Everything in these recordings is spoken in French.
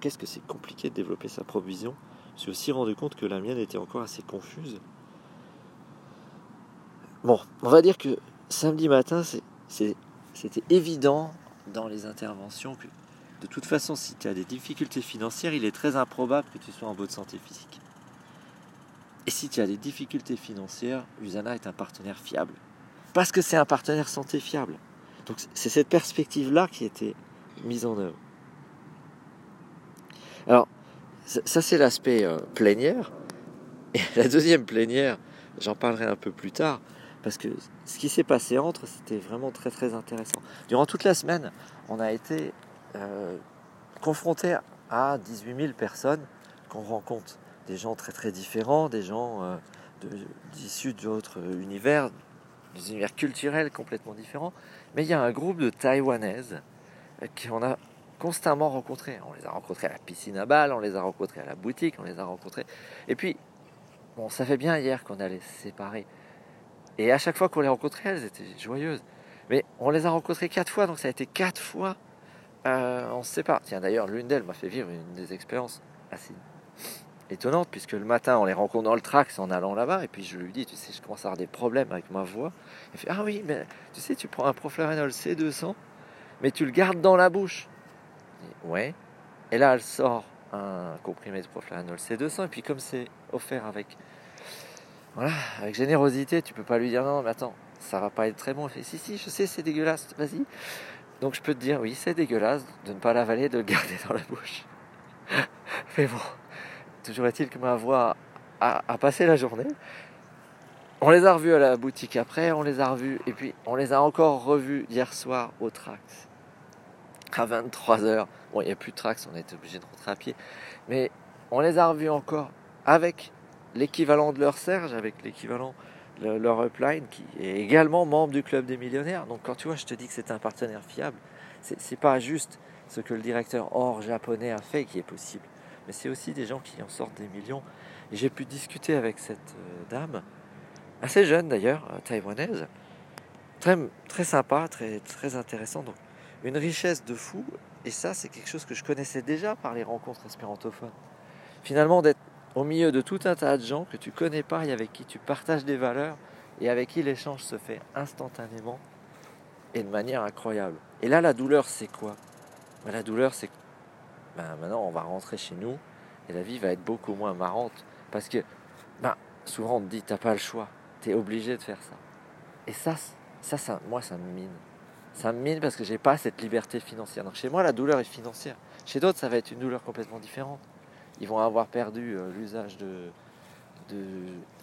qu'est-ce que c'est compliqué de développer sa propre vision? Je suis aussi rendu compte que la mienne était encore assez confuse. Bon, on va dire que samedi matin, c'était évident dans les interventions que de toute façon, si tu as des difficultés financières, il est très improbable que tu sois en bonne santé physique. Et si tu as des difficultés financières, Usana est un partenaire fiable. Parce que c'est un partenaire santé fiable. Donc c'est cette perspective-là qui été mise en œuvre. Alors, ça c'est l'aspect euh, plénière. Et la deuxième plénière, j'en parlerai un peu plus tard, parce que ce qui s'est passé entre, c'était vraiment très très intéressant. Durant toute la semaine, on a été euh, confronté à 18 000 personnes qu'on rencontre. Des gens très très différents, des gens euh, issus d'autres univers, des univers culturels complètement différents. Mais il y a un groupe de Taïwanaises qu'on a constamment rencontrés. On les a rencontrés à la piscine à balles, on les a rencontrés à la boutique, on les a rencontrés. Et puis, bon, ça fait bien hier qu'on allait se séparer. Et à chaque fois qu'on les rencontrait, elles étaient joyeuses. Mais on les a rencontrées quatre fois, donc ça a été quatre fois euh, on se sépare. Tiens, d'ailleurs, l'une d'elles m'a fait vivre une des expériences assez étonnantes, puisque le matin, on les rencontre dans le trax en allant là-bas, et puis je lui dis, tu sais, je commence à avoir des problèmes avec ma voix. Elle fait, ah oui, mais tu sais, tu prends un Proflarenol C200, mais tu le gardes dans la bouche. Ouais. Et là, elle sort un comprimé de Proflarenol C200, et puis comme c'est offert avec, voilà, avec générosité, tu peux pas lui dire, non, mais attends, ça va pas être très bon. Elle fait, si, si, je sais, c'est dégueulasse, vas-y. Donc je peux te dire, oui, c'est dégueulasse de ne pas l'avaler, de le garder dans la bouche. Mais bon, toujours est-il que ma voix a, passé la journée. On les a revus à la boutique après, on les a revus, et puis on les a encore revus hier soir au Trax. À 23h. Bon, il n'y a plus de Trax, on est obligé de rentrer à pied. Mais on les a revus encore avec l'équivalent de leur Serge, avec l'équivalent leur upline qui est également membre du club des millionnaires. Donc quand tu vois, je te dis que c'est un partenaire fiable, c'est pas juste ce que le directeur hors japonais a fait qui est possible, mais c'est aussi des gens qui en sortent des millions. J'ai pu discuter avec cette euh, dame, assez jeune d'ailleurs, euh, taïwanaise, très, très sympa, très, très intéressant. Une richesse de fou, et ça c'est quelque chose que je connaissais déjà par les rencontres espérantophones. Finalement d'être au milieu de tout un tas de gens que tu connais pas et avec qui tu partages des valeurs et avec qui l'échange se fait instantanément et de manière incroyable. Et là, la douleur, c'est quoi? Ben, La douleur, c'est que ben, maintenant, on va rentrer chez nous et la vie va être beaucoup moins marrante parce que ben, souvent, on te dit, t'as pas le choix, tu es obligé de faire ça. Et ça, ça, ça, moi, ça me mine. Ça me mine parce que j'ai pas cette liberté financière. Donc chez moi, la douleur est financière. Chez d'autres, ça va être une douleur complètement différente ils vont avoir perdu euh, l'usage de,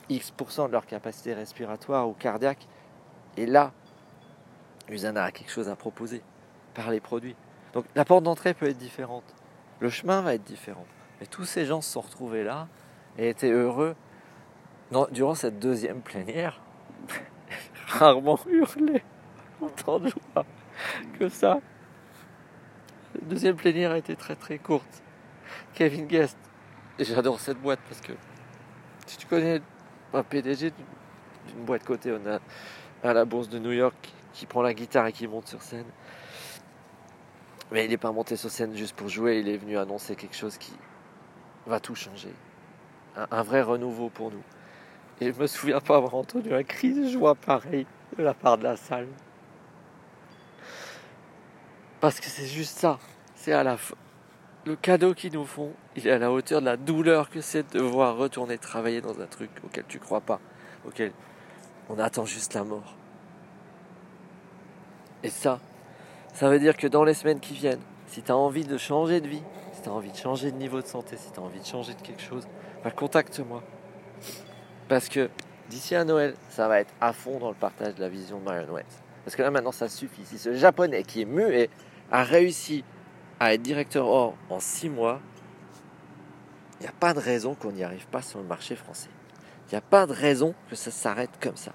X% de leur capacité respiratoire ou cardiaque. Et là, Usana a quelque chose à proposer par les produits. Donc la porte d'entrée peut être différente. Le chemin va être différent. Mais tous ces gens se sont retrouvés là et étaient heureux durant cette deuxième plénière. Rarement hurlé autant de joie que ça. La deuxième plénière a été très très courte. Kevin Guest. J'adore cette boîte parce que si tu connais un PDG d'une boîte côté, on a à la bourse de New York qui prend la guitare et qui monte sur scène. Mais il n'est pas monté sur scène juste pour jouer, il est venu annoncer quelque chose qui va tout changer. Un, vrai renouveau pour nous. Et je me souviens pas avoir entendu un cri de joie pareil de la part de la salle. Parce que c'est juste ça. C'est à la, le cadeau qu'ils nous font, il est à la hauteur de la douleur que c'est de devoir retourner travailler dans un truc auquel tu crois pas, auquel on attend juste la mort. Et ça, ça veut dire que dans les semaines qui viennent, si tu as envie de changer de vie, si tu as envie de changer de niveau de santé, si tu as envie de changer de quelque chose, bah contacte-moi. Parce que d'ici à Noël, ça va être à fond dans le partage de la vision de Marion West. Parce que là maintenant, ça suffit. Si ce japonais qui est muet a réussi à être directeur or en six mois, il n'y a pas de raison qu'on n'y arrive pas sur le marché français. Il n'y a pas de raison que ça s'arrête comme ça.